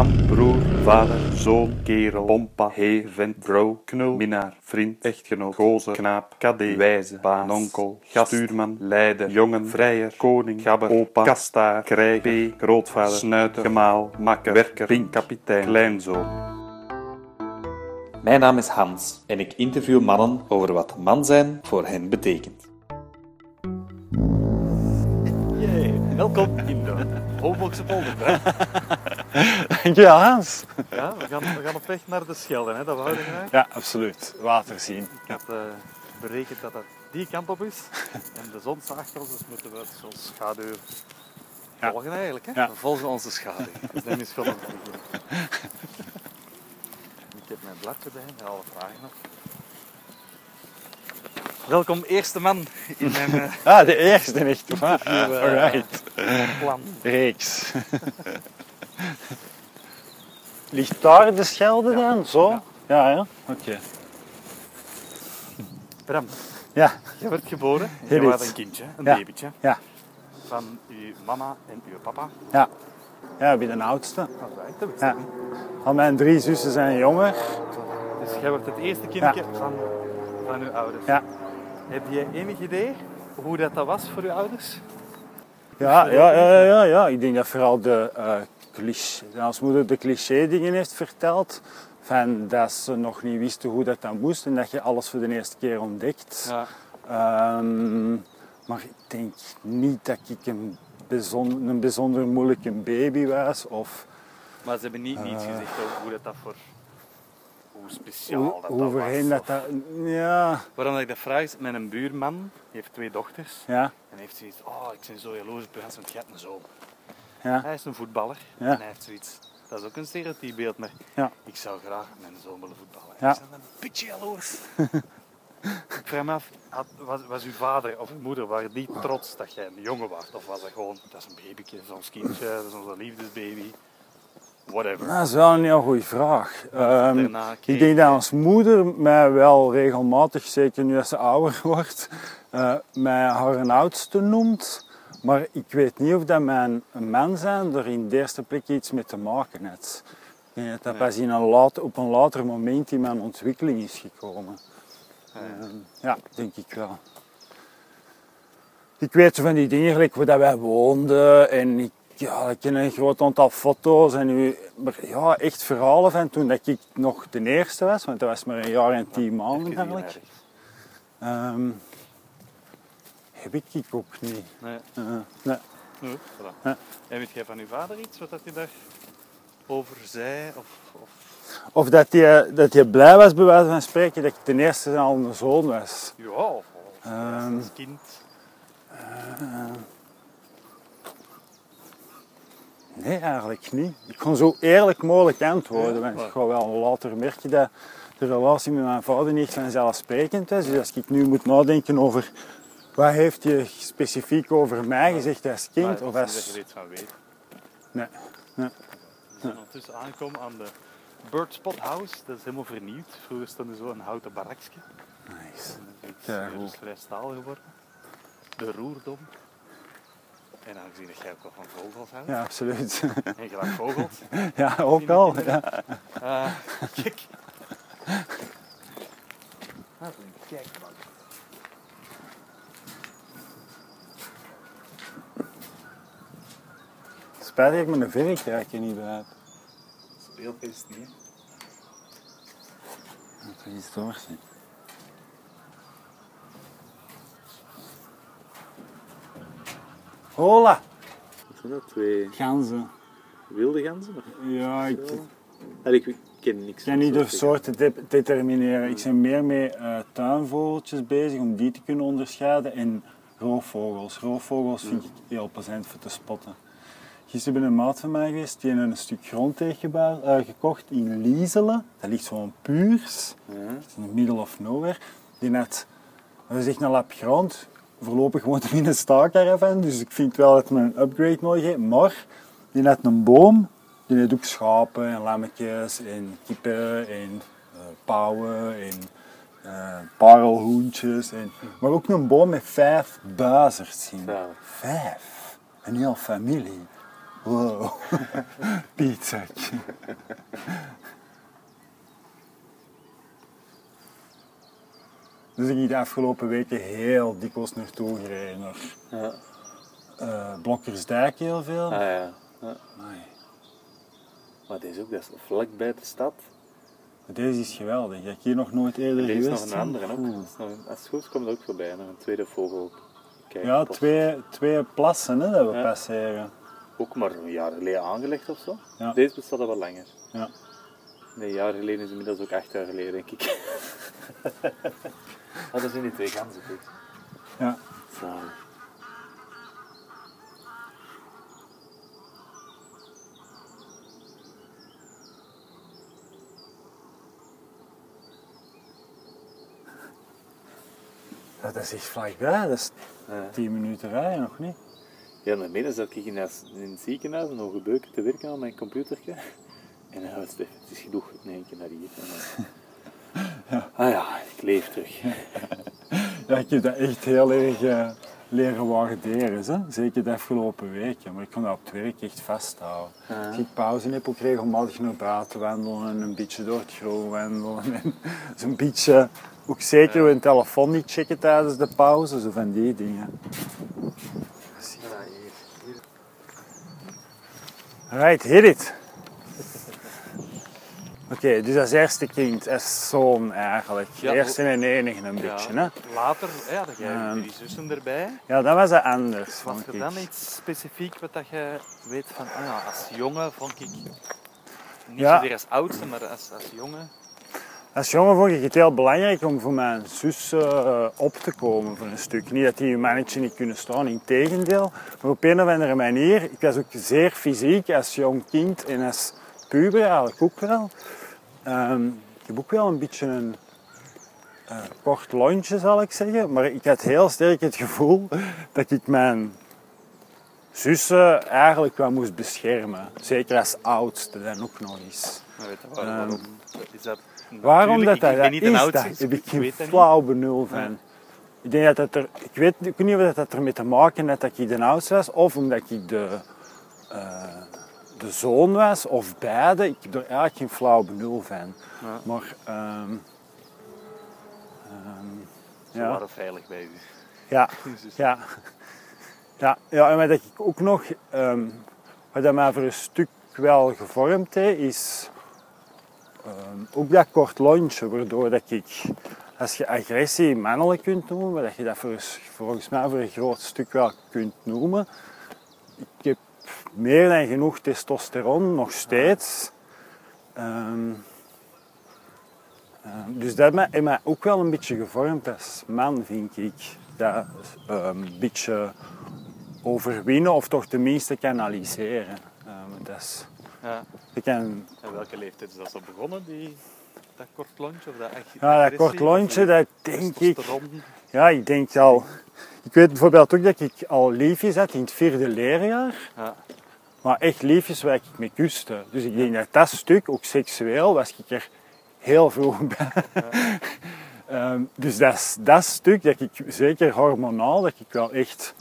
Man, broer, vader, zoon, kerel, pompa, heer, vent, vrouw, knul, minnaar, vriend, echtgenoot, gozer, knaap, kadee, wijze, baas, onkel, gastuurman, leider, jongen, vrijer, koning, gabber, opa, kastaar, krijg, p, grootvader, snuiter, gemaal, makker, werker, pink, kapitein, kleinzoon. Mijn naam is Hans en ik interview mannen over wat man zijn voor hen betekent. Yay. Welkom in de Holboxse polder. Dankjewel Hans. Ja, we gaan, we gaan op weg naar de Schelde, hè? dat we graag. Ja, absoluut. Water zien. Ik had eh, berekend dat dat die kant op is. En de zon staat achter ons, dus moeten we zo'n schaduw Ja. volgen eigenlijk. Hè? Ja. We volgen onze schaduw. Dus neem eens gewoon Ik heb mijn bladje bij met alle vragen op. Welkom, eerste man in mijn eh, Ah, de eerste echt. Ah, Interview, eh, alright. plan. Reeks. Ligt daar de Schelde dan? Zo? Ja. Ja, ja. Oké. Bram, Ja, je werd geboren. Je was een kindje, een Ja. babytje. ja, Van uw mama en uw papa. ja. Ja, ik ben de oudste. Alright, dat wist Ja. ik niet. Al mijn drie zussen zijn jonger. Dus jij wordt het eerste kindje van, van uw ouders. Ja. Heb je enig idee hoe dat, dat was voor uw ouders? Ja, ja, ja, ja, ja, ja. Ik denk dat vooral de eh cliché, als moeder de cliché dingen heeft verteld. Van dat ze nog niet wisten hoe dat dan moest en dat je alles voor de eerste keer ontdekt. Ja. Ehm, maar ik denk niet dat ik een, bijzonder, een bijzonder moeilijke baby was. Of Maar ze hebben niet, niets Eh. gezegd over hoe dat, dat voor... Hoe speciaal dat, dat was. dat dat... Ja, Waarom dat ik dat vraag is, mijn buurman die heeft twee dochters. ja, En heeft zoiets, oh ik ben zo jaloers op want je hebt een zoon. Ja. Hij is een voetballer Ja. en hij heeft zoiets. Dat is ook een stereotypebeeld, maar Ja. ik zou graag mijn zoon willen voetballen. Ja. Ik ben een beetje jaloers. ik vraag me af, had, was, was uw vader of uw moeder, waren die trots dat jij een jongen was? Of was dat gewoon, dat is een babytje, dat is ons kindje, dat is onze liefdesbaby? Whatever. Dat is wel een heel goede vraag. Ehm, ik denk dat ons moeder mij wel regelmatig, zeker nu als ze ouder wordt, eh, mij haar oudste noemt. Maar ik weet niet of dat mijn man zijn er in de eerste plek iets mee te maken heeft. Ik denk dat dat pas in een laat, op een later moment in mijn ontwikkeling is gekomen. Ehm, ja, denk ik wel. Ik weet van die dingen, gelijk waar dat wij woonden en ik, ja, ik ken een groot aantal foto's en u, maar ja, echt verhalen van toen dat ik nog de eerste was, want dat was maar een jaar en tien maanden eigenlijk. hier Heb ik ook niet. Nee, Eh, nee. nee, voilà. Ja. En weet jij van uw vader iets wat dat hij daar over zei? Of, of... Of dat je, dat je blij was, bij wijze van spreken, dat ik ten eerste al een zoon was. Ja, of, of Ehm. als kind. Nee, eigenlijk niet. Ik kon zo eerlijk mogelijk antwoorden. Want ik ga wel later merken dat de relatie met mijn vader niet vanzelfsprekend is. Dus als ik nu moet nadenken over wat heeft je specifiek over mij gezegd als kind of niet dat als... je er iets van weet. Nee, nee. We zijn ondertussen aangekomen aan de Birdspot House. Dat is helemaal vernieuwd. Vroeger stond er zo een houten barakje. Nice. En dat is dus vrij staal geworden. De roerdom. En aangezien dat jij ook wel van vogels houdt. Ja, absoluut. En graag vogels. Ja, ook al. Ja. Eh, kijk. Dat is een kijkbak. Spijt dat ik mijn vingerkraakje niet bij heb. Speelfeest niet. hè? Dat er iets door zit. Hola! Wat zijn dat? Twee Ganzen. wilde ganzen? Of? Ja, ik ik ken niks. kan niet de soorten de- determineren. Ik ben meer met eh, tuinvogeltjes bezig om die te kunnen onderscheiden en roofvogels. Roofvogels vind ik heel plezant voor te spotten. Gisteren ben een maat van mij geweest die een stuk grond heeft eh, gekocht in Liezelen. Dat ligt zo'n puurs, echt in the middle of nowhere. Die had, dat is echt een lap grond. Voorlopig woont hij in een staalcaravan, dus ik vind wel dat hij een upgrade nodig heeft. Maar die had een boom, die heeft ook schapen en lammetjes en kippen en eh, pauwen en eh parelhoentjes. En, maar ook een boom met vijf buizers. Vijf. Een hele familie. Wow. Pietzak. Dus ik ben de afgelopen weken heel dikwijls naartoe gereden. Naar Ja. eh, Blokkersdijk heel veel. Ah ja. ja. Maar deze ook, dat is vlak bij de stad. Deze is geweldig. Ik heb hier nog nooit eerder Deze is geweest. nog een andere ook. Is Als het goed is, komt er ook voorbij. Nog een tweede vogel. Kijk, Ja, twee, twee plassen hè, dat we Ja. passeren. Ook maar een jaar geleden aangelegd of zo. Ja. Deze bestaat al wat langer. Ja. Nee, een jaar geleden is inmiddels ook acht jaar geleden, denk ik. ah, dat zijn die twee ganzen. goed. Ja. Zalig. Dat is echt vlakbij. Dat is Ja. 10 minuten rijden, nog niet? Ja, daarmee zat ik in, het- in het ziekenhuis een hoge beuken te werken aan mijn computertje. En dan was het, is genoeg, in één keer naar hier. En dan- Ah ja, ik leef terug. Ja, ik heb dat echt heel erg eh, leren waarderen. Hè? Zeker de afgelopen weken. Maar ik kon dat op het werk echt vasthouden. Als ik pauze heb, ook regelmatig naar buiten wandelen en een beetje door het groen wandelen. En zo'n beetje, ook zeker een telefoon niet checken tijdens de pauze, zo van die dingen. Right, hit it. Oké, dus als eerste kind, als zoon eigenlijk. Ja, Eerste en enige een beetje, hè? Later, ja, dat jij Ehm. drie zussen erbij. Ja, dat was het anders, Was er dan iets specifiek wat dat je weet van, ah als jongen vond ik, niet Ja. zozeer als oudste, maar als, als jongen. Als jongen vond ik het heel belangrijk om voor mijn zus eh, op te komen voor een stuk. Niet dat die een mannetje niet kunnen staan, in tegendeel. Maar op een of andere manier, ik was ook zeer fysiek als jong kind en als puber eigenlijk ook wel. Ehm, ik heb ook wel een beetje een eh, kort lontje, zal ik zeggen. Maar ik had heel sterk het gevoel dat ik mijn zussen eigenlijk wel moest beschermen. Zeker als oudste dan ook nog eens. Weet je Ehm? Is dat Waarom dat dat, ik, ik ben niet is, een dat oudste, heb ik ik geen flauw benul van. Ik denk dat dat er, ik weet, ik weet niet of dat ermee te maken had dat ik de oudste was, of omdat ik de, eh, de zoon was, of beide. Ik heb er eigenlijk geen flauw benul van. Ja. Maar, ehm, ehm, Ze ja. waren veilig bij u. Ja, ja. Ja, ja en wat ik ook nog, ehm, wat dat mij voor een stuk wel gevormd heeft, is ook dat kort lontje, waardoor dat ik, als je agressie mannelijk kunt noemen, dat je dat voor, volgens mij voor een groot stuk wel kunt noemen. Ik heb meer dan genoeg testosteron, nog steeds. Ehm, ehm, dus dat heeft mij- ook wel een beetje gevormd als man, vind ik. Dat ehm, een beetje overwinnen of toch tenminste kanaliseren. Ehm, dat is, Ja. ik kan, En welke leeftijd is dat zo begonnen, die, dat kort lontje? Of dat ja, dat kort lontje, dat denk ik... Ja, ik denk al... Ik weet bijvoorbeeld ook dat ik al liefjes had in het vierde leerjaar. Ja. Maar echt liefjes waar ik mee kuste. Dus ik denk dat dat stuk, ook seksueel, was ik er heel vroeg bij. Ehm, dus dat, dat stuk, dat ik zeker hormonaal, dat ik wel echt...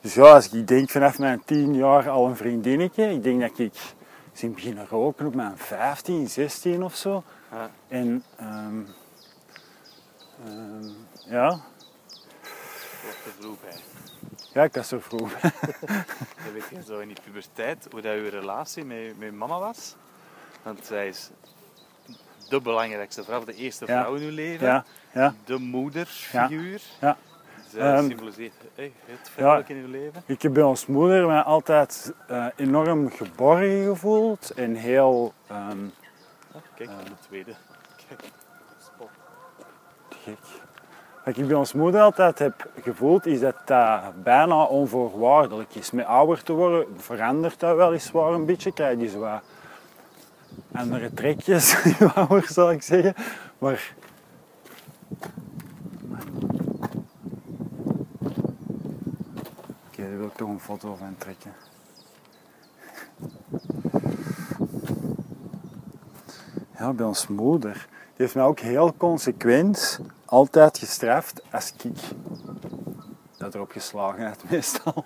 Dus ja, als ik denk vanaf mijn tien jaar al een vriendinnetje, ik denk dat ik ben beginnen roken op mijn 15, 16 of zo. Ja. En ehm, ehm, ja, Wat te vroeg bij. ja, ik was er vroeg bij. Dan weet je zo in die puberteit hoe dat uw relatie met, met mama was. Want zij is de belangrijkste vrouw, de eerste Ja. vrouw in uw leven. Ja, ja. De moederfiguur. Ja. Zij Ehm, symboliseert hey, het vrouwelijk in uw leven. Ik heb bij ons moeder mij altijd eh, enorm geborgen gevoeld en heel ehm, Ah, kijk, de tweede. Kijk, spot. gek. Wat ik bij ons moeder altijd heb gevoeld, is dat dat bijna onvoorwaardelijk is. Met ouder te worden verandert dat weliswaar een beetje. Krijg je zo wat andere trekjes, ouder zal ik zeggen. Maar Daar wil ik toch een foto van trekken. Ja, bij ons moeder. Die heeft mij ook heel consequent altijd gestraft als ik dat erop geslagen had, meestal.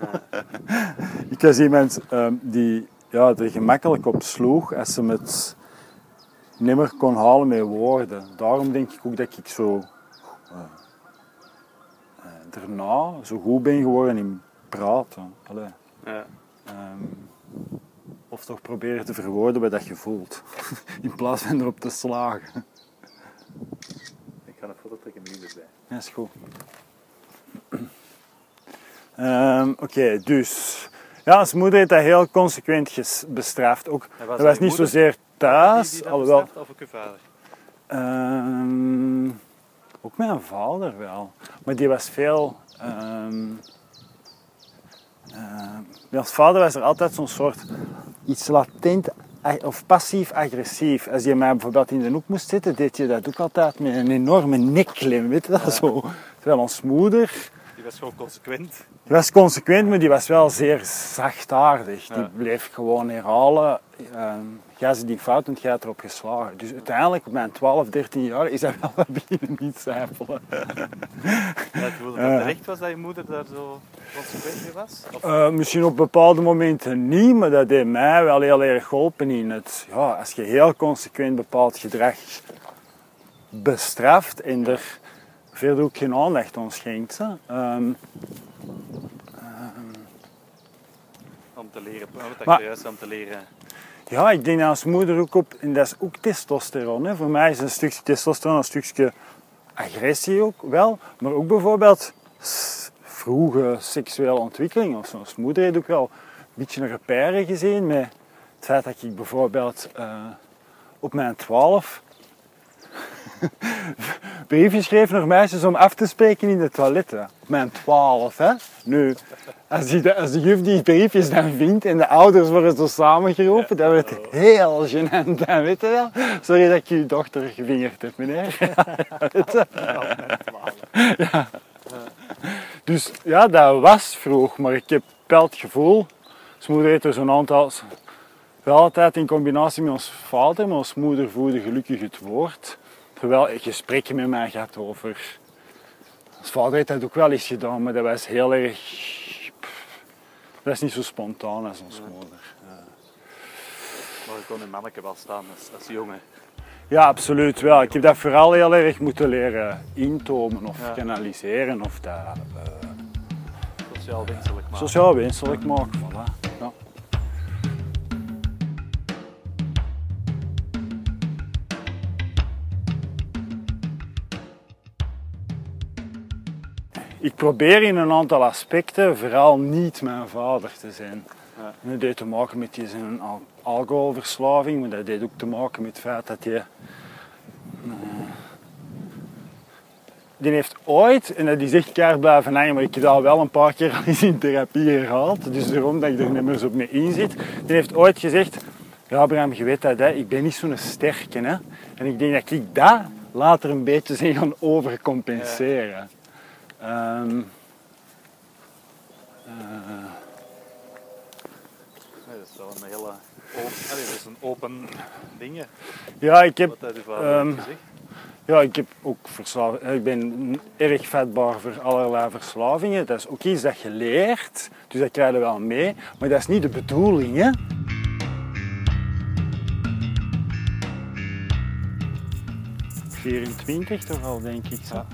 ik was iemand ehm, die ja, er gemakkelijk op sloeg als ze het nimmer kon halen met woorden. Daarom denk ik ook dat ik zo eh, eh, daarna zo goed ben geworden in praten. Allee. Ja. Ehm, of toch proberen te verwoorden wat dat je voelt. In plaats van erop te slagen. Ik ga een foto trekken nu erbij. Ja, is goed. Ehm, Oké, dus. Ja, zijn moeder heeft dat heel consequent bestraft. Ook, was dat was niet moeder zozeer thuis, Die- die alhoewel. bestraft, Of ook je vader? Ehm, ook mijn vader wel. Maar die was veel. Bij ons vader was er altijd zo'n soort iets latent of passief-agressief. Als je mij bijvoorbeeld in de hoek moest zitten, deed je dat ook altijd met een enorme nekklem, weet je dat zo. Terwijl ons moeder, Die was gewoon consequent. die was consequent, maar die was wel zeer zachtaardig. Die bleef gewoon herhalen. Ehm jij zit die fout en jij hebt erop geslagen. Dus uiteindelijk, op mijn 12, 13 jaar, is dat wel wat beginnen niet cijfelen. Ja, het voelde dat Ja. terecht was dat je moeder daar zo consequent mee was? Eh, misschien op bepaalde momenten niet, maar dat heeft mij wel heel erg geholpen in het... Ja, als je heel consequent bepaald gedrag bestraft en er verder ook geen aandacht aan schenkt. hè. Ehm, om te leren, wat ik juist om te leren. Ja, ik denk dat als moeder ook op, en dat is ook testosteron. Hè. Voor mij is een stukje testosteron een stukje agressie ook wel, maar ook bijvoorbeeld vroege seksuele ontwikkeling. Als moeder heeft ook wel een beetje repère gezien met het feit dat ik bijvoorbeeld eh, op mijn 12 briefjes schreef naar meisjes om af te spreken in de toiletten. Mijn 12, hè. Nu, als, die, als de juf die briefjes dan vindt en de ouders worden zo samengeroepen, dan wordt het heel gênant. Dan weet je wel. Sorry dat ik uw dochter gevingerd heb, meneer. Je? Ja. Dus ja, dat was vroeg, maar ik heb wel het gevoel, ons moeder heeft er zo'n aantal, wel altijd in combinatie met ons vader, maar ons moeder voerde gelukkig het woord. Terwijl ik gesprekken met mij gehad over. Ons vader heeft dat ook wel eens gedaan, maar dat was heel erg. Dat is niet zo spontaan als ons moeder. Maar je kon een manneke wel staan als, als jongen. Ja, absoluut wel. Ik heb dat vooral heel erg moeten leren intomen of Ja. kanaliseren of dat eh, Sociaal wenselijk maken. sociaal wenselijk maken. Voilà. Ik probeer in een aantal aspecten vooral niet mijn vader te zijn. Ja. En Dat heeft te maken met zijn al- alcoholverslaving, maar dat heeft ook te maken met het feit dat hij... eh, die heeft ooit, en dat is echt keihard blijven hangen, maar ik heb dat wel een paar keer al eens in therapie herhaald, dus daarom dat ik er niet meer zo op mee in zit. Die heeft ooit gezegd, ja Bram, je weet dat, hè, ik ben niet zo'n sterke. Hè? En ik denk dat ik dat later een beetje zijn gaan overcompenseren. Ehm, eh, Nee, dat is wel een hele open, allee, dat is een open ding, hè, ja, ik heb Ehm. Ja, ik, heb ook verslaaf, eh, ik ben erg vatbaar voor allerlei verslavingen. Dat is ook iets dat je leert, dus dat krijg je wel mee. Maar dat is niet de bedoeling, hè. ...24 toch al, denk ik. Zo.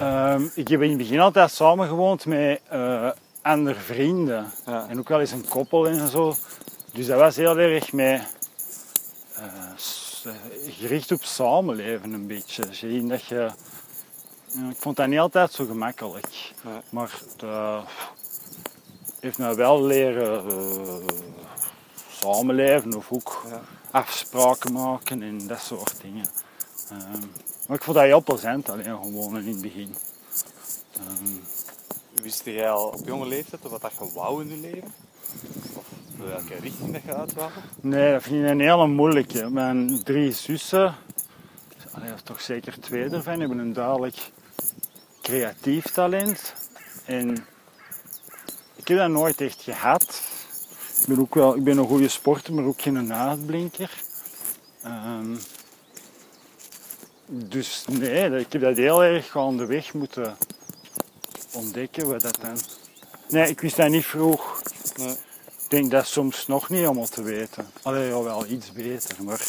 Ehm, ik heb in het begin altijd samengewoond met eh andere vrienden. Ja. En ook wel eens een koppel en zo. Dus dat was heel erg met eh, eh, gericht op samenleven een beetje. Zien dat je, ik vond dat niet altijd zo gemakkelijk. Maar dat heeft mij wel leren eh, samenleven of ook Ja. afspraken maken en dat soort dingen. Ehm, maar ik vond dat heel plezant alleen gewoon in het begin. Ehm, Wist jij al op jonge leeftijd wat dat je wou in je leven? Of welke richting dat je uit wou? Nee, dat vind ik een hele moeilijke. Mijn drie zussen, allee, toch zeker twee ervan, hebben een duidelijk creatief talent. En ik heb dat nooit echt gehad. Ik ben, ook wel, ik ben een goede sporter, maar ook geen uitblinker. Ehm, dus nee, ik heb dat heel erg gaandeweg moeten ontdekken. Wat dat dan... Nee, ik wist dat niet vroeg. Nee. denk dat soms nog niet allemaal te weten. Allee, ja, wel iets beter, maar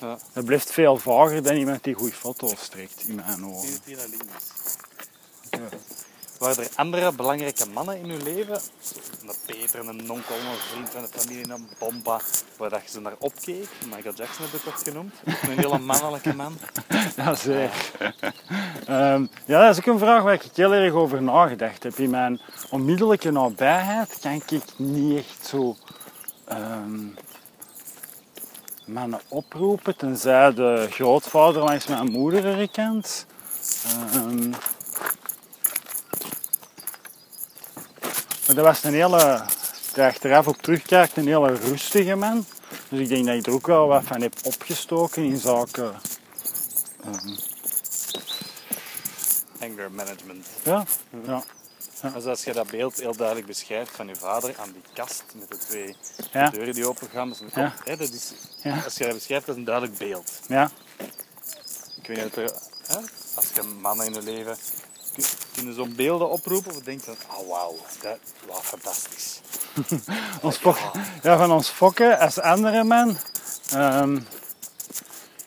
Ja. het blijft veel vager dan iemand die goede foto's trekt, in mijn ogen. Waren er andere belangrijke mannen in uw leven? Een Peter, een onkel, een vriend van de familie, een bomba, waar dat je ze naar opkeek? Michael Jackson heb ik kort genoemd. Een hele mannelijke man. Ja, zeker. Ehm, ja, dat is ook een vraag waar ik heel erg over nagedacht heb. In mijn onmiddellijke nabijheid kan ik niet echt zo ehm, mannen oproepen, tenzij de grootvader langs mijn moeder er ik kent. Ehm, maar dat was een hele, als je er achteraf op terugkijkt, een hele rustige man. Dus ik denk dat ik er ook wel wat van heb opgestoken in zaken ehm, Anger management. Ja, ja, Dus als je dat beeld heel duidelijk beschrijft van je vader aan die kast met de twee Ja. deuren die opengaan, dus Ja. hè, dat is, Ja. als je dat beschrijft, dat is een duidelijk beeld. ja. Ik weet niet of er, hè, als je mannen in je leven kunnen zo'n beelden oproepen of denk je van, oh wauw, dat was fantastisch. Ons fok, ja, van ons fokken als andere man. ehm,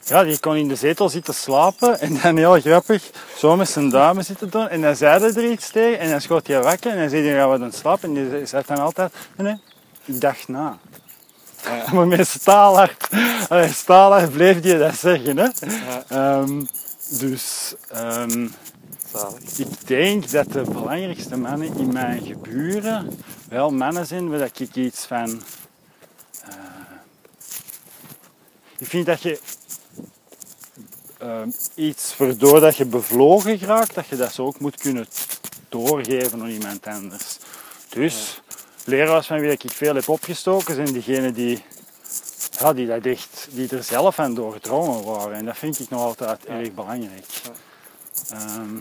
ja, die kon in de zetel zitten slapen en dan heel grappig zo met zijn duimen zitten doen. En dan zei hij er iets tegen en dan schoot hij wakker en dan zei hij, ja, wat het slapen? En die zei dan altijd, nee, nee, ik dacht na. Maar met staalhard, allee, staalhard bleef hij dat zeggen. Hè? Ehm, dus ehm. Ik denk dat de belangrijkste mannen in mijn geburen wel mannen zijn waar ik iets van. eh, ik vind dat je eh, iets waardoor dat je bevlogen raakt, dat je dat zo ook moet kunnen doorgeven aan iemand anders. Dus leraars van wie ik veel heb opgestoken zijn diegenen die, ja, die, dat echt, die er zelf aan doordrongen waren. En dat vind ik nog altijd erg belangrijk. Ehm,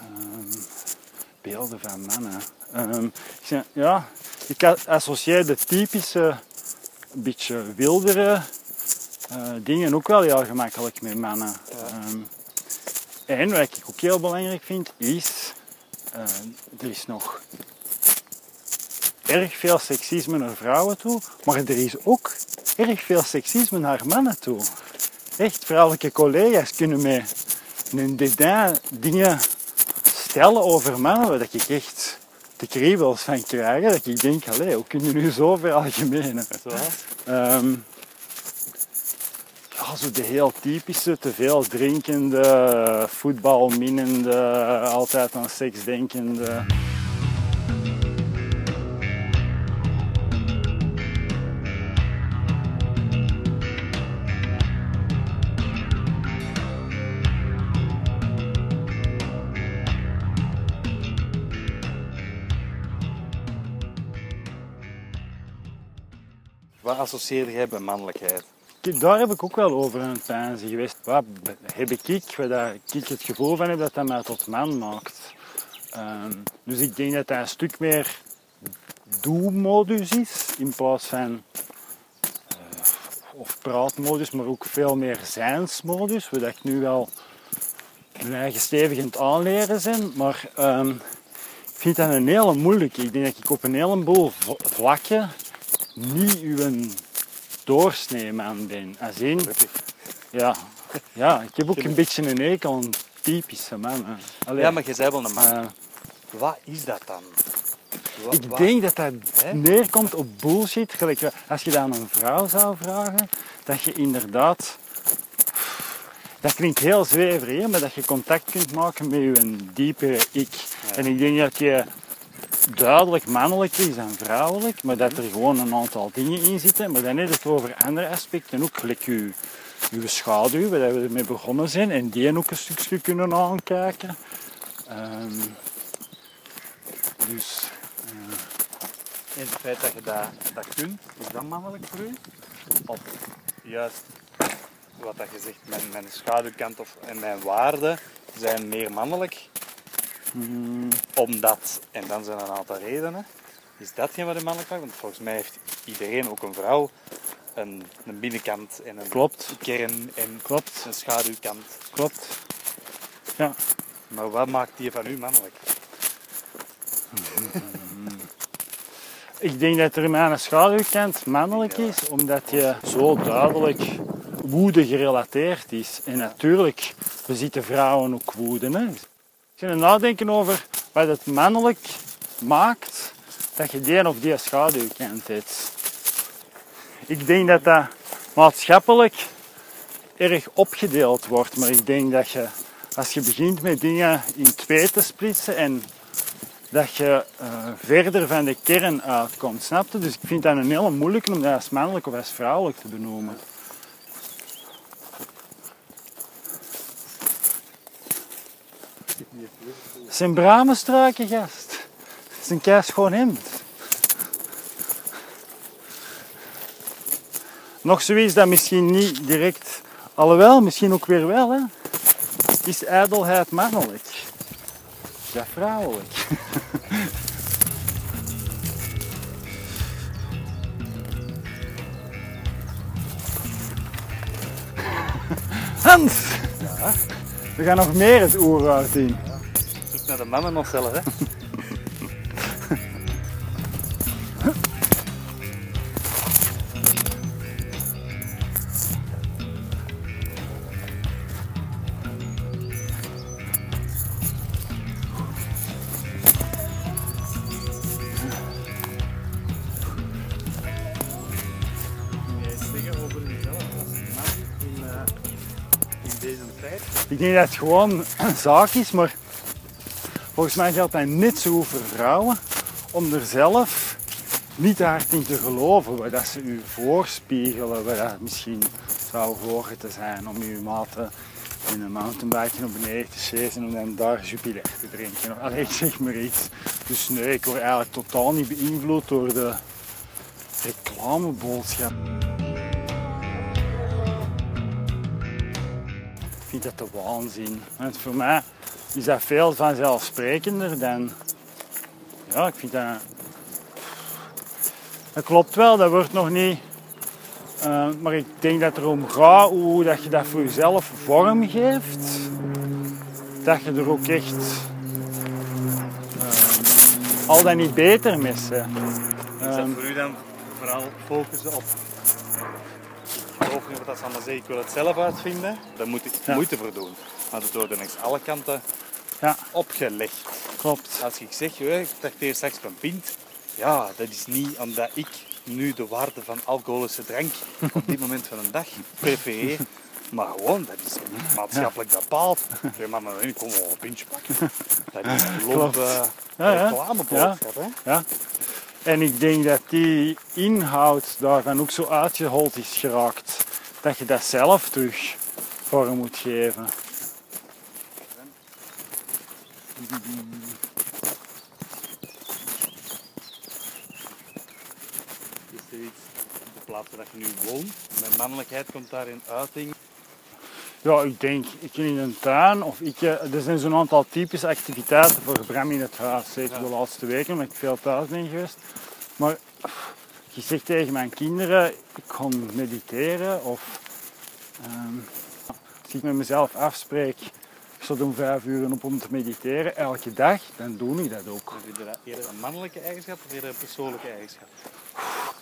ehm, beelden van mannen. Ehm, ik, zeg, ja, ik associeer de typische, een beetje wildere eh, dingen ook wel heel gemakkelijk met mannen. Ehm, en wat ik ook heel belangrijk vind, is eh, er is nog erg veel seksisme naar vrouwen toe, maar er is ook erg veel seksisme naar mannen toe. Echt, vrouwelijke collega's kunnen met een dédain dingen stellen over mannen waar ik echt de kriebels van krijg. Dat ik denk, allee, hoe kun je nu zo veralgemenen? Ehm ja, zo de heel typische, te veel drinkende, voetbalminnende, altijd aan seks denkende. Associeer jij bij mannelijkheid? Daar heb ik ook wel over aan het geweest. Wat heb ik, waar ik het gevoel van heb dat dat mij tot man maakt. Ehm, dus ik denk dat dat een stuk meer doe-modus is in plaats van eh, of praatmodus, maar ook veel meer zijnsmodus, dat ik nu wel mijn eigen stevig aan het aanleren ben. Maar ehm, ik vind dat een hele moeilijke. Ik denk dat ik op een heleboel vlakken niet uw doorsneeman ben. Als in, ja, ja, ik heb ook een beetje een hekel aan typische mannen. Allee, Ja, maar je zei wel een man. eh, Wat is dat dan? Ik denk dat dat neerkomt op bullshit. Gelijk, eh, als je dat aan een vrouw zou vragen, dat je inderdaad... Dat klinkt heel zweverig, maar dat je contact kunt maken met je diepere ik. En ik denk dat je duidelijk mannelijk is dan vrouwelijk, maar dat er gewoon een aantal dingen in zitten. Maar dan heb je het over andere aspecten ook, gelijk je, je schaduw, waar we mee begonnen zijn, en die ook een stukje kunnen aankijken. Ehm, dus En het feit dat je dat, dat kunt, is dat mannelijk voor u? Of juist wat dat je zegt, mijn, mijn schaduwkant of, en mijn waarden zijn meer mannelijk? Omdat, en dan zijn er een aantal redenen, is datgene wat u mannelijk maakt? Want volgens mij heeft iedereen, ook een vrouw, een, een binnenkant en een Klopt. kern en klopt, een schaduwkant. klopt. Ja, Maar wat maakt die van u mannelijk? Ik denk dat er mijn schaduwkant mannelijk is, omdat je zo duidelijk woede gerelateerd is. En natuurlijk, we zitten vrouwen ook woede. Hè. Ga nadenken over wat het mannelijk maakt dat je die of die schaduwkant hebt. Ik denk dat dat maatschappelijk erg opgedeeld wordt, maar ik denk dat je als je begint met dingen in twee te splitsen en dat je uh, verder van de kern uitkomt, snap je? Dus ik vind dat een hele moeilijke om dat als mannelijk of als vrouwelijk te benoemen. Het zijn bramenstruiken, gast. Het is een gewoon hemd. Nog zoiets dat misschien niet direct, alhoewel, misschien ook weer wel, hè. Is ijdelheid mannelijk? Ja, vrouwelijk. Hans! Ja. We gaan nog meer het oerwoud zien. Naar de mannen nog zelf, hè? Ik denk dat het gewoon een zaak is, maar volgens mij geldt dat net zo voor vrouwen om er zelf niet hard in te geloven wat dat ze u voorspiegelen, wat dat misschien zou horen te zijn om uw maten in een mountainbike naar beneden te chasen om dan daar Jupiler te drinken. Allee, ik zeg maar iets. Dus nee, ik word eigenlijk totaal niet beïnvloed door de reclameboodschap. Ik vind dat de waanzin. Want voor mij is dat veel vanzelfsprekender dan... Ja, ik vind dat... Dat klopt wel, dat wordt nog niet... Uh, maar ik denk dat het erom gaat hoe dat je dat voor jezelf vorm geeft. Dat je er ook echt... Uh, al dan niet beter mee bent. Is dat voor u dan vooral focussen op ik geloof niet wat ze allemaal zeggen, ik wil het zelf uitvinden. Daar moet ik Ja. moeite voor doen. Maar het wordt langs alle kanten Ja, opgelegd. klopt. Als ik zeg, ik trakteer straks een pint. Ja, dat is niet omdat ik nu de waarde van alcoholische drank op dit moment van een dag prefereer. Maar gewoon, dat is niet maatschappelijk bepaald. Ja, maar maar, ik kom wel een pintje pakken. Dat is een uh, ja. reclameboodschap. hè. Ja. En ik denk dat die inhoud daarvan ook zo uitgehold is geraakt. Dat je dat zelf terug vorm moet geven. Is er iets op de plaats waar je nu woont? Mijn mannelijkheid komt daar in uiting. Ja, ik denk, ik in een tuin of ik, eh, er zijn zo'n aantal typische activiteiten voor Bram in het huis. Zeker de laatste weken, omdat ik veel thuis ben geweest. Maar je zegt tegen mijn kinderen, ik ga mediteren of ehm, als ik met mezelf afspreek, ik zit om vijf uur op om te mediteren elke dag, dan doe ik dat ook. Je dat eerder een mannelijke eigenschap of eerder een persoonlijke eigenschap?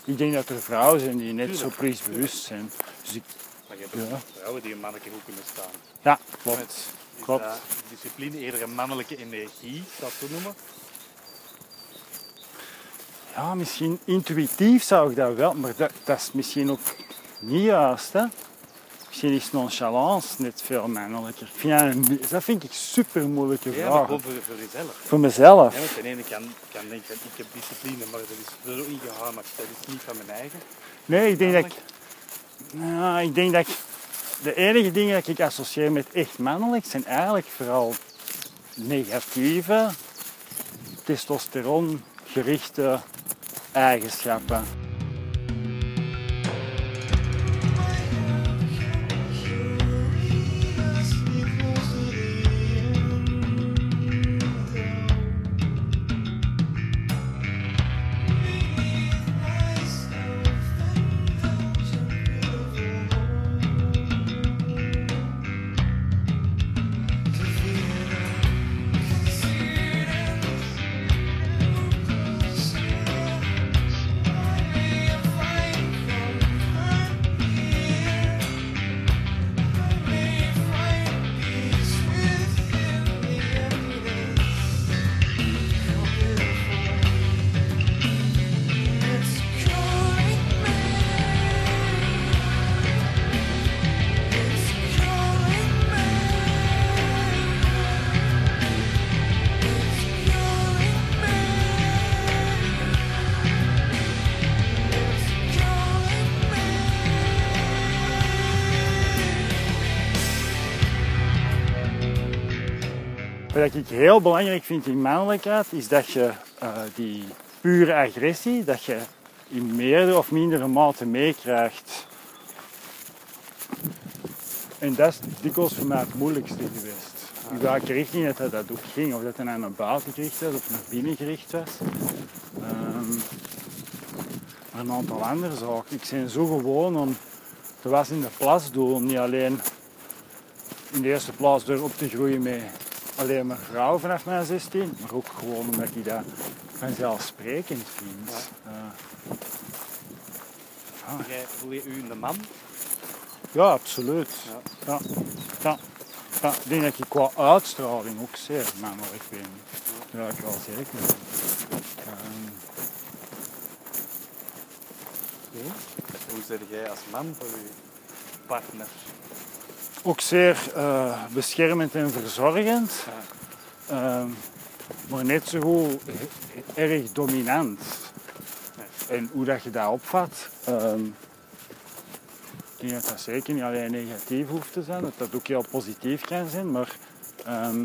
Ik denk dat er vrouwen zijn die net zo prijsbewust zijn. Dus ik, Maar je hebt Ja. vrouwen die een mannelijke hoek kunnen staan. ja, Met- klopt. Is Klopt. discipline eerder een mannelijke energie, dat zo noemen? Ja, misschien intuïtief zou ik dat wel, maar dat, dat is misschien ook niet juist. Hè? Misschien is nonchalance net veel mannelijker. Ik vind dat, een- dat vind ik super moeilijke Ja, maar vraag. gewoon voor, voor jezelf. Voor mezelf. Ja, want ten ene kan, kan denken, ik heb discipline, maar dat is zo ingehamerd. Dat is niet van mijn eigen. Nee, ik denk dat ik, nou, ik denk dat ik, de enige dingen dat ik associeer met echt mannelijk zijn eigenlijk vooral negatieve, testosteron gerichte eigenschappen. Wat ik heel belangrijk vind in mannelijkheid, is dat je eh, die pure agressie, dat je in meerdere of mindere mate meekrijgt. En dat is dikwijls voor mij het moeilijkste geweest. In welke richting dat dat ook ging, of dat het naar buiten gericht was of naar binnen gericht was. Ehm, maar een aantal andere zaken. Ik ben zo gewoon om te was in de plas doen, niet alleen in de eerste plaats door op te groeien met alleen maar vrouwen vanaf mijn 16, maar ook gewoon omdat ik dat vanzelfsprekend vind. Eh, Jij voel je u een man? ja, absoluut. Ja. Ja. Ja. Ik denk dat ik qua uitstraling ook zeer mannelijk ben. Ja, ik wel zeker. Ehm, Hoe zit jij als man voor je partner? Ook zeer eh, beschermend en verzorgend. Ehm, maar net zo goed erg dominant. En hoe dat je dat opvat, ehm, ik denk dat dat zeker niet alleen negatief hoeft te zijn, dat dat ook heel positief kan zijn. Maar ehm,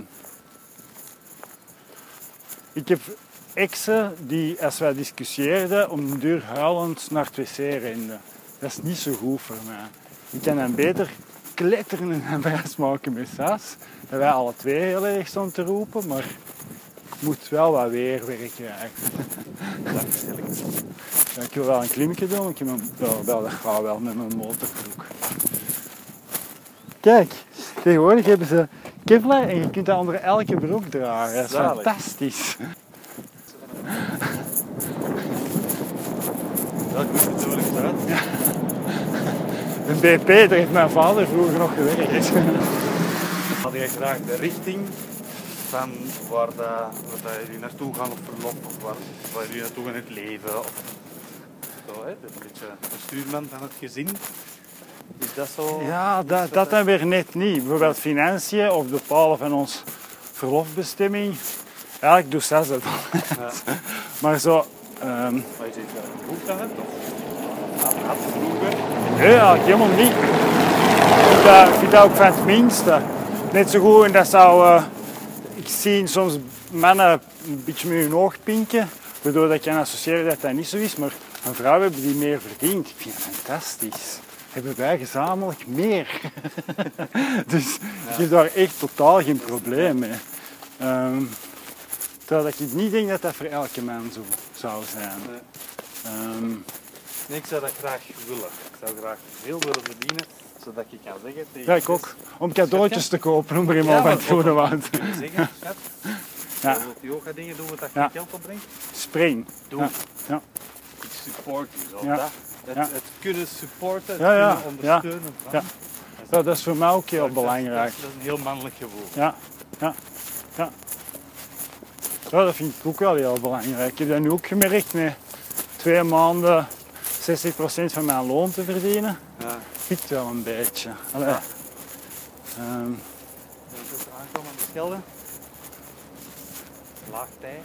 ik heb exen die, als wij discussieerden, om de deur huilend naar het wc renden. Dat is niet zo goed voor mij. Ik kan dan beter kletteren en maken met Sas. Dat wij alle twee heel erg stonden te roepen, maar ik moet wel wat weerwerk krijgen. Ja, ik wil wel een klimmetje doen, ik mijn, wel, dat gaat wel met mijn motorbroek. Kijk, tegenwoordig hebben ze Kevlar en je kunt dat onder elke broek dragen. Dat is Zalig. fantastisch. Dat moet natuurlijk. Een BP, daar heeft mijn vader vroeger nog gewerkt. Had jij graag de richting van waar, dat, waar jullie naartoe gaan op verlof of waar, waar jullie naartoe gaan in het leven? Of, zo, hè? Een beetje de stuurman van het gezin. Is dat zo? Ja, dat, dat dan weer net niet. Bijvoorbeeld financiën of bepalen van ons verlofbestemming. Eigenlijk doe zes dat. Ja. Maar zo, ehm, Maar je zit wel een hebt? Of eigenlijk helemaal niet. Ik vind dat, ik vind dat ook van het minste. Net zo goed, en dat zou... eh, ik zie soms mannen een beetje met hun oog pinken, waardoor dat ik kan associëren dat dat niet zo is. Maar een vrouw hebben die meer verdient. Ik vind dat fantastisch. Hebben wij gezamenlijk meer. dus ik heb daar echt totaal geen probleem mee. Ehm, terwijl ik niet denk dat dat voor elke man zo zou zijn. Nee. Nee, ik zou dat graag willen. Ik zou graag veel willen verdienen, zodat ik kan zeggen tegen... ja, ik ook. Om cadeautjes te kopen om er iemand van het goede woud. Zeggen, schat, Ja. je wilt yoga dingen doen wat dat Ja. geen geld opbrengt? Spring. Doe. Ja. Ja. Ik support u. Zo Ja. dat. Het, Ja. het kunnen supporten, het Ja, ja. kunnen ondersteunen. van. Ja. Ja, dat is voor mij ook heel Dat belangrijk. Dat is een heel mannelijk gevoel. Ja, ja, ja. Ja, dat vind ik ook wel heel belangrijk. Ik heb dat nu ook gemerkt met twee maanden 60% van mijn loon te verdienen. Ja. Pikt wel een beetje. Allee. Ja. Ehm, Dan is het aankomen aan de Schelde. Laagtij.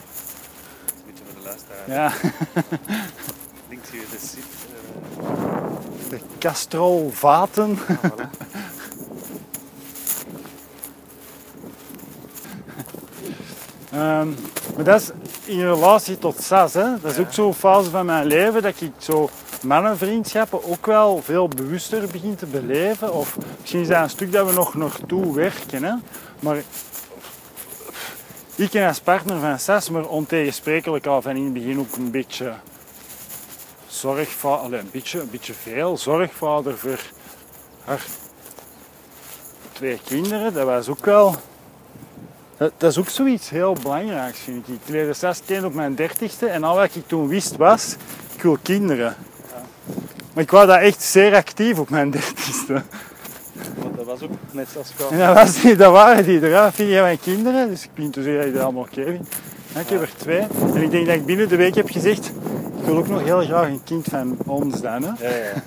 Dat is een beetje voor de luisteraar. ja, Links hier de zit. eh, de castrolvaten. voilà. Ehm, maar dat is in relatie tot SAS. Hè. Dat is ook zo'n fase van mijn leven dat ik zo mannenvriendschappen ook wel veel bewuster begin te beleven. Of misschien is dat een stuk dat we nog naartoe werken. Hè. Maar ik en als partner van SAS, maar ontegensprekelijk al van in het begin ook een beetje zorgvader, een beetje, een beetje veel zorgvader voor haar twee kinderen. Dat was ook wel dat, is ook zoiets heel belangrijks, vind ik. Ik leerde zes keer op mijn dertigste en al wat ik toen wist was, ik wil kinderen. Maar ik was dat echt zeer actief op mijn dertigste. Want dat was ook net zoals. En dat, was die, dat waren die vind jij mijn kinderen? Dus ik begin te zeggen dat ik dat allemaal oké vind. Ik heb er twee. En ik denk dat ik binnen de week heb gezegd, ik wil ook nog heel graag een kind van ons dan. Hè. Ja, ja.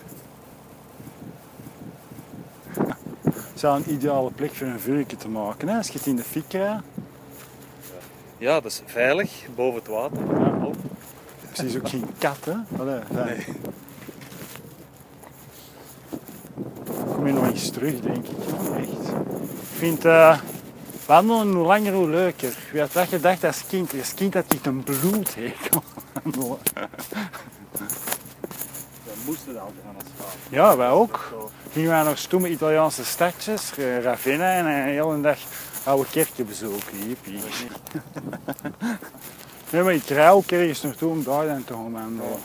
Het zou een ideale plek voor een vuurtje te maken. Hè. Als je het in de fik krijgt. ja, dat is veilig, boven het water. Ja. Precies ook geen kat, hè? Allee, fijn. Je nog eens terug, denk ik. Echt. Ik vind, eh, Wandelen, hoe langer, hoe leuker. Wie had dat gedacht als kind? Als kind had ik een bloedhekel wandelen. We moesten dat altijd aan ons vader. Ja, wij ook. Gingen wij naar stomme Italiaanse stadjes, eh, Ravenna, en een hele dag oude kerken bezoeken. Jippie. Nee, maar ik rij ook ergens naartoe om daar dan te gaan wandelen.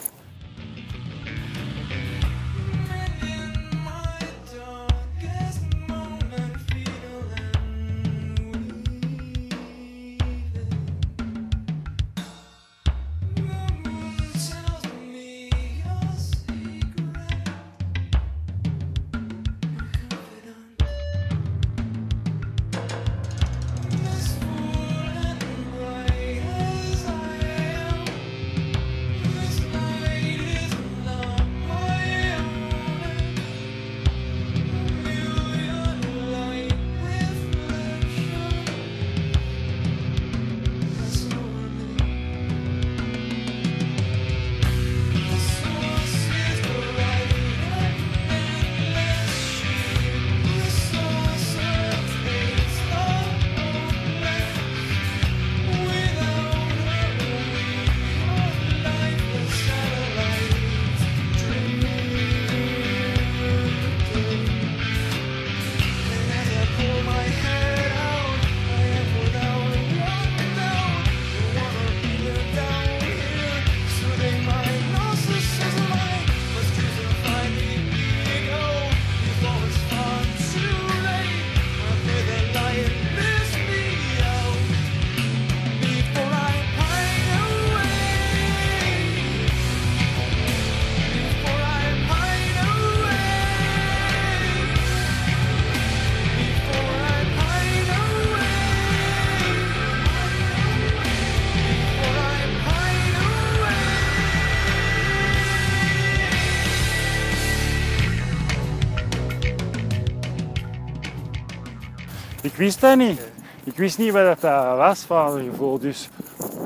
Wist dat niet. Ik wist niet wat dat was, vadergevoel. Dus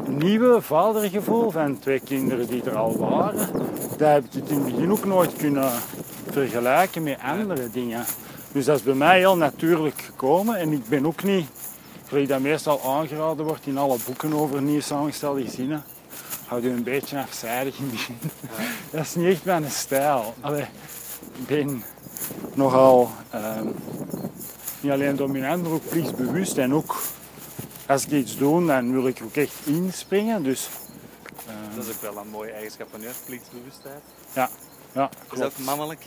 nieuwe vadergevoel van twee kinderen die er al waren, dat heb ik in het begin ook nooit kunnen vergelijken met andere dingen. Dus dat is bij mij heel natuurlijk gekomen en ik ben ook niet, gelijk dat meestal aangeraden wordt in alle boeken over nieuw samengestelde gezinnen, houd je een beetje afzijdig in het begin. Dat is niet echt mijn stijl. Allee, ik ben nogal ehm, niet alleen dominant, maar ook plichtsbewust. En ook als ik iets doe, dan wil ik ook echt inspringen. Dus ehm, Dat is ook wel een mooie eigenschap van u, plichtsbewustheid. ja, ja, Is dat mannelijk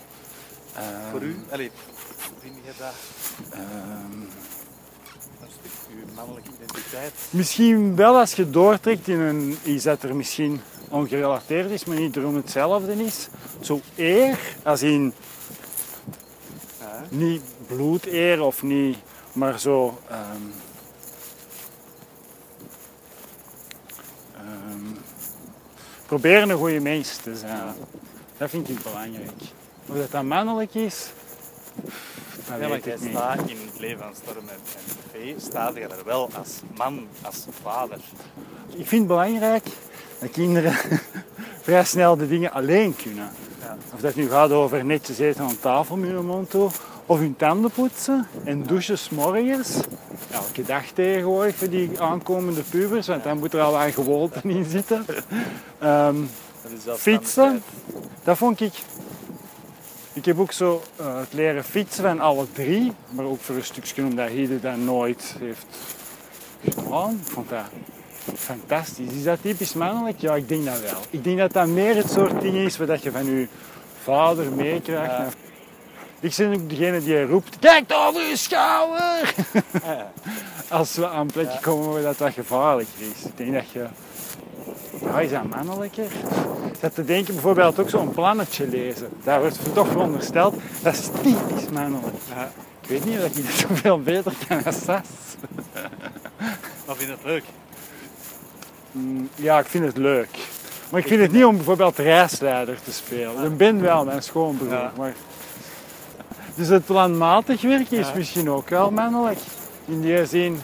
Ehm, voor u? Allee, vind je dat ehm, een stuk uw mannelijke identiteit? Misschien wel als je doortrekt in een iets dat er misschien ongerelateerd is, maar niet erom hetzelfde is. Zo eer, als in Ja. niet bloedeer of niet, maar zo. ehm, ehm, proberen een goede mens te zijn. Dat vind ik belangrijk. Of dat dat mannelijk is, dat Ja, weet jij ik niet. staat in het leven van Storm en, Vee, staat je er wel als man, als vader. Ik vind het belangrijk dat kinderen vrij snel de dingen alleen kunnen. Ja. Of dat nu gaat over netjes eten aan tafel met hun mond toe, of hun tanden poetsen en douchen morgens. Elke dag tegenwoordig voor die aankomende pubers, want dan moet er al aan gewoonten in zitten. Ehm, Fietsen? dat vond ik. Ik heb ook zo eh, het leren fietsen van alle drie, maar ook voor een stukje omdat Hide dat nooit heeft gedaan. Ik vond dat fantastisch. Is dat typisch mannelijk? Ja, ik denk dat wel. Ik denk dat dat meer het soort ding is wat je van je vader meekrijgt. Ja. Ik ben ook degene die roept, kijk over je schouder! Ja. Als we aan een plekje komen waar dat, dat gevaarlijker is. Ik denk dat je... Ja, is dat mannelijker? Zat te denken bijvoorbeeld ook zo'n plannetje lezen. Daar wordt toch verondersteld, dat is typisch mannelijk. Ja. Ik weet niet of ik dat zoveel beter kan als Sas. Maar vind je het leuk? Mm, Ja, ik vind het leuk. Maar ik vind het niet om bijvoorbeeld reisleider te spelen. Ik ben wel mijn schoonbroer. Maar... Dus het planmatig werken is misschien ook wel mannelijk. In die zin.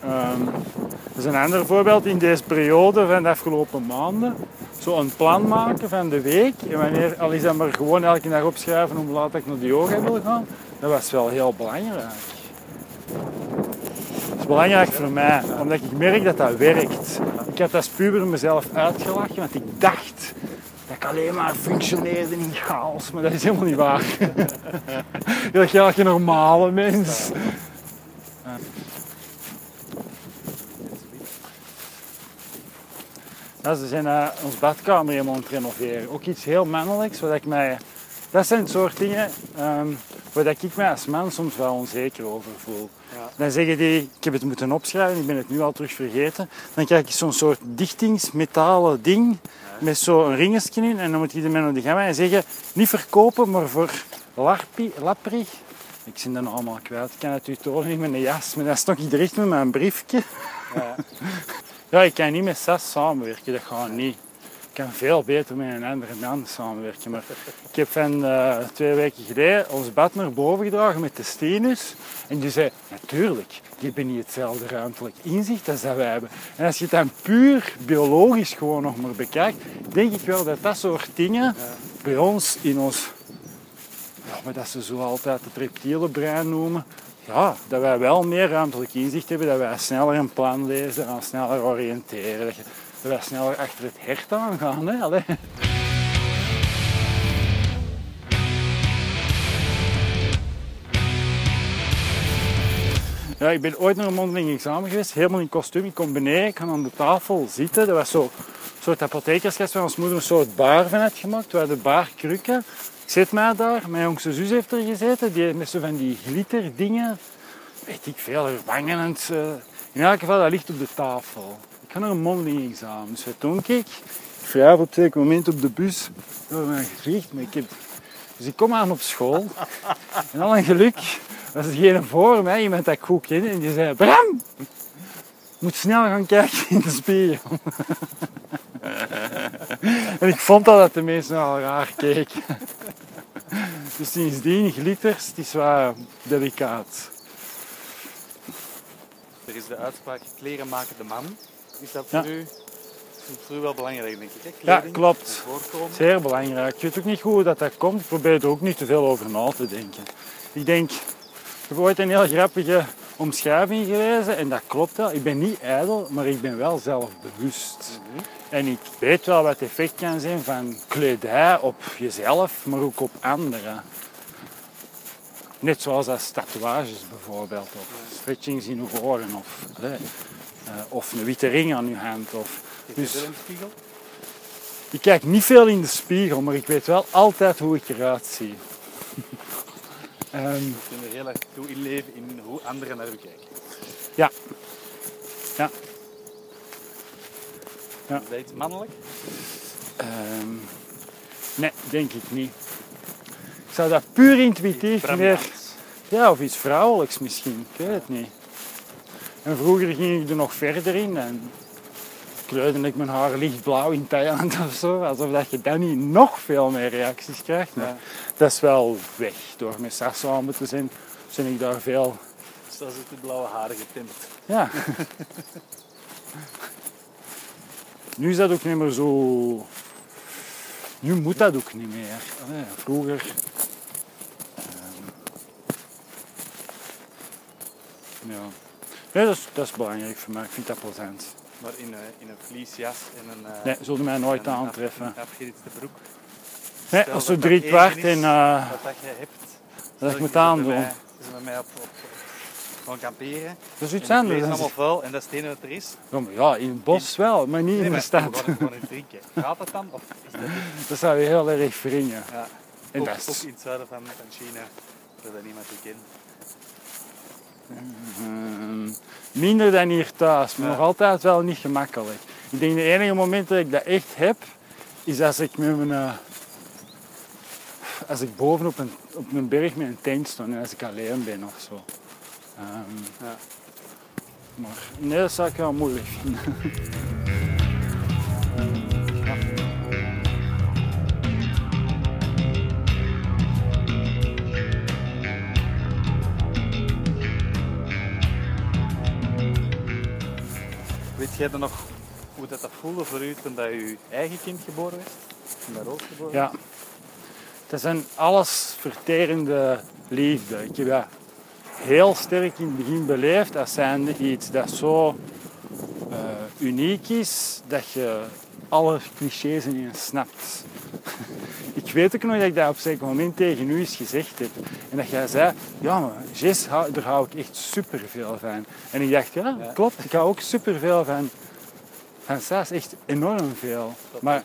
Ehm, dat is een ander voorbeeld in deze periode van de afgelopen maanden. Zo een plan maken van de week. En wanneer, al is dat maar gewoon elke dag opschrijven hoe laat ik naar de yoga wil gaan. Dat was wel heel belangrijk. belangrijk voor mij, omdat ik merk dat dat werkt. Ik had als puber mezelf uitgelachen, want ik dacht dat ik alleen maar functioneerde in chaos, maar dat is helemaal niet waar. Je bent geen normale mens. Ja, ze zijn eh, ons badkamer helemaal aan het renoveren. Ook iets heel mannelijks, wat ik mij... Dat zijn het soort dingen ehm, waar dat ik mij als man soms wel onzeker over voel. Dan zeggen die, ik heb het moeten opschrijven, ik ben het nu al terug vergeten. Dan krijg je zo'n soort dichtingsmetalen ding met zo'n ringetje in. En dan moet je ermee naar de gamma en zeggen, niet verkopen, maar voor larpie, lapprig. Ik zie dat nog allemaal kwijt. Ik kan het u tonen in mijn jas, maar dan stok ik recht met mijn briefje. Ja. Ja, ik kan niet met Sas samenwerken, dat gaat niet. Ik kan veel beter met een andere man samenwerken. Maar ik heb van eh, twee weken geleden ons bad naar boven gedragen met de Stenus. En die zei, natuurlijk, die hebben niet hetzelfde ruimtelijk inzicht als dat wij hebben. En als je het dan puur biologisch gewoon nog maar bekijkt, denk ik wel dat dat soort dingen bij ons in ons, ja, maar dat ze zo altijd het reptiele brein noemen, ja, dat wij wel meer ruimtelijk inzicht hebben, dat wij sneller een plan lezen en sneller oriënteren. Dat, je, wij sneller achter het hert aangaan. Hè? Ja, ik ben ooit naar een mondeling examen geweest, helemaal in kostuum. Ik kom beneden, ik ga aan de tafel zitten. Dat was zo, een soort apothekerskast waar ons moeder een soort bar van had gemaakt. We hadden barkrukken. Ik zit mij daar, mijn jongste zus heeft er gezeten, die met zo van die glitterdingen. Weet ik veel, wangen en eh, In elk geval, dat ligt op de tafel. Ga naar een mondeling examen. Dus wat doe ik? Wrijf op zeker moment op de bus door mijn gezicht. Maar ik heb... Dus ik kom aan op school. En al een geluk was geen voor mij, iemand dat ik goed. En die zei, Bram, moet snel gaan kijken in de spiegel. en ik vond al dat de mensen al raar keken. dus sindsdien glitters, het is wel delicaat. Er is de uitspraak, kleren maken de man. Is dat Ja. voor u, is voor u wel belangrijk, denk ik? Hè? Ja, Kleding, klopt. en Voorkomen. Zeer belangrijk. Ik weet ook niet goed hoe dat, dat komt. Ik probeer er ook niet te veel over na te denken. Ik denk, ik heb ooit een heel grappige omschrijving gelezen en dat klopt wel. Ik ben niet ijdel, maar ik ben wel zelfbewust. En ik weet wel wat het effect kan zijn van kledij op jezelf, maar ook op anderen. Net zoals als tatoeages bijvoorbeeld, of stretchings in je oren, of, of een witte ring aan je hand. Of, Kijk dus- je in de spiegel? ik kijk niet veel in de spiegel, maar ik weet wel altijd hoe ik eruit zie. Ehm, Je kunt er heel erg toe inleven in hoe anderen naar u kijken. ja. Ja. Ja. Dat iets mannelijk? Ehm, nee, denk ik niet. Ik zou dat puur intuïtief meer... Ja, of iets vrouwelijks misschien. Ik weet het niet. En vroeger ging ik er nog verder in en kleurde ik mijn haar lichtblauw in Thailand of zo. Alsof dat je dan niet nog veel meer reacties krijgt. Maar Ja. dat is wel weg. Door met Sas samen te zijn, ben ik daar veel... Dus dat is de blauwe haren getint. Ja. nu is dat ook niet meer zo... Nu moet dat ook niet meer. Vroeger... ehm, ja. Nee, dat is, dat is belangrijk voor mij. Ik vind dat plezant. Maar in, een in een vliesjas en een... eh, Nee, zullen mij nooit een aantreffen. broek. Nee, als dat zo dat drie kwart is en uh, Wat dat jij hebt. dat ik moet je bent aandoen. Je bent met mij op, op, op gewoon kamperen. Dat is iets En anders. Dat is- allemaal vuil en dat is het enige wat er is. Ja, maar ja, in het bos wel, maar niet in de stad. Gewoon, gewoon in drinken. Gaat dat dan? Of is dat? Dat zou je heel erg wringen. Ja. En ook, dat is- ook in het zuiden van, van China. Dat dat niemand die kent. Ehm, minder dan hier thuis, maar Ja. nog altijd wel niet gemakkelijk. Ik denk de enige moment dat ik dat echt heb, is als ik met mijn... eh, als ik boven op een, op een berg met een tent sta en als ik alleen ben of zo. Ehm, Ja. Maar nee, dat zou ik wel moeilijk vinden. jij dan nog hoe dat, dat voelde voor u toen dat je eigen kind geboren werd? Toen dat Roos geboren? Ja. Dat is een alles verterende liefde. Ik heb dat heel sterk in het begin beleefd als zijnde iets dat zo eh, uniek is dat je alle clichés in snapt. ik weet ook nog dat ik dat op een zeker moment tegen u eens gezegd heb. En dat jij zei, ja maar Jess, daar hou ik echt superveel van. En ik dacht, ja, klopt, ik hou ook superveel van. Van Saas, echt enorm veel. Maar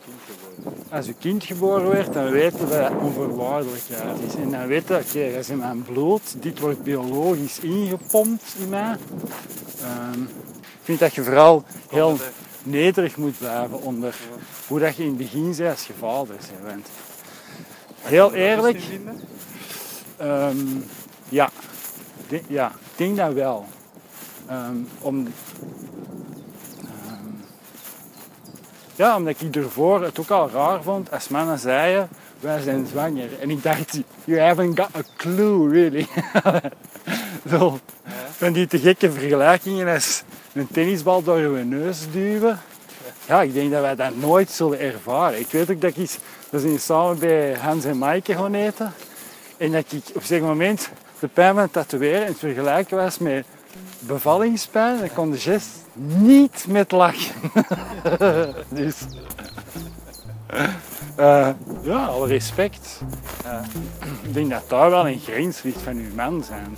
als je kind geboren werd, dan weten we dat onvoorwaardelijkheid is. En dan weten we, oké, dat is in mijn bloed, dit wordt biologisch ingepompt in mij. Ehm, ik vind dat je vooral heel nederig moet blijven onder hoe dat je in het begin zei als je vader bent. Heel eerlijk, ehm, ja. De- ja, ik denk dat wel. Ehm, om, ehm, ja, omdat ik ervoor het ook al raar vond als mannen zeiden, wij zijn zwanger. En ik dacht, you haven't got a clue, really. Zo, van die te gekke vergelijkingen als een tennisbal door je neus duwen. Ja, ik denk dat wij dat nooit zullen ervaren. Ik weet ook dat ik iets, we zijn samen bij Hans en Maaike gaan eten. En dat ik op een moment de pijn van het tatoeëren en het vergelijken was met bevallingspijn. Dan kon de gest niet met lachen. dus... eh, ja, alle respect. Eh, ik denk dat daar wel een grens ligt van uw man zijn.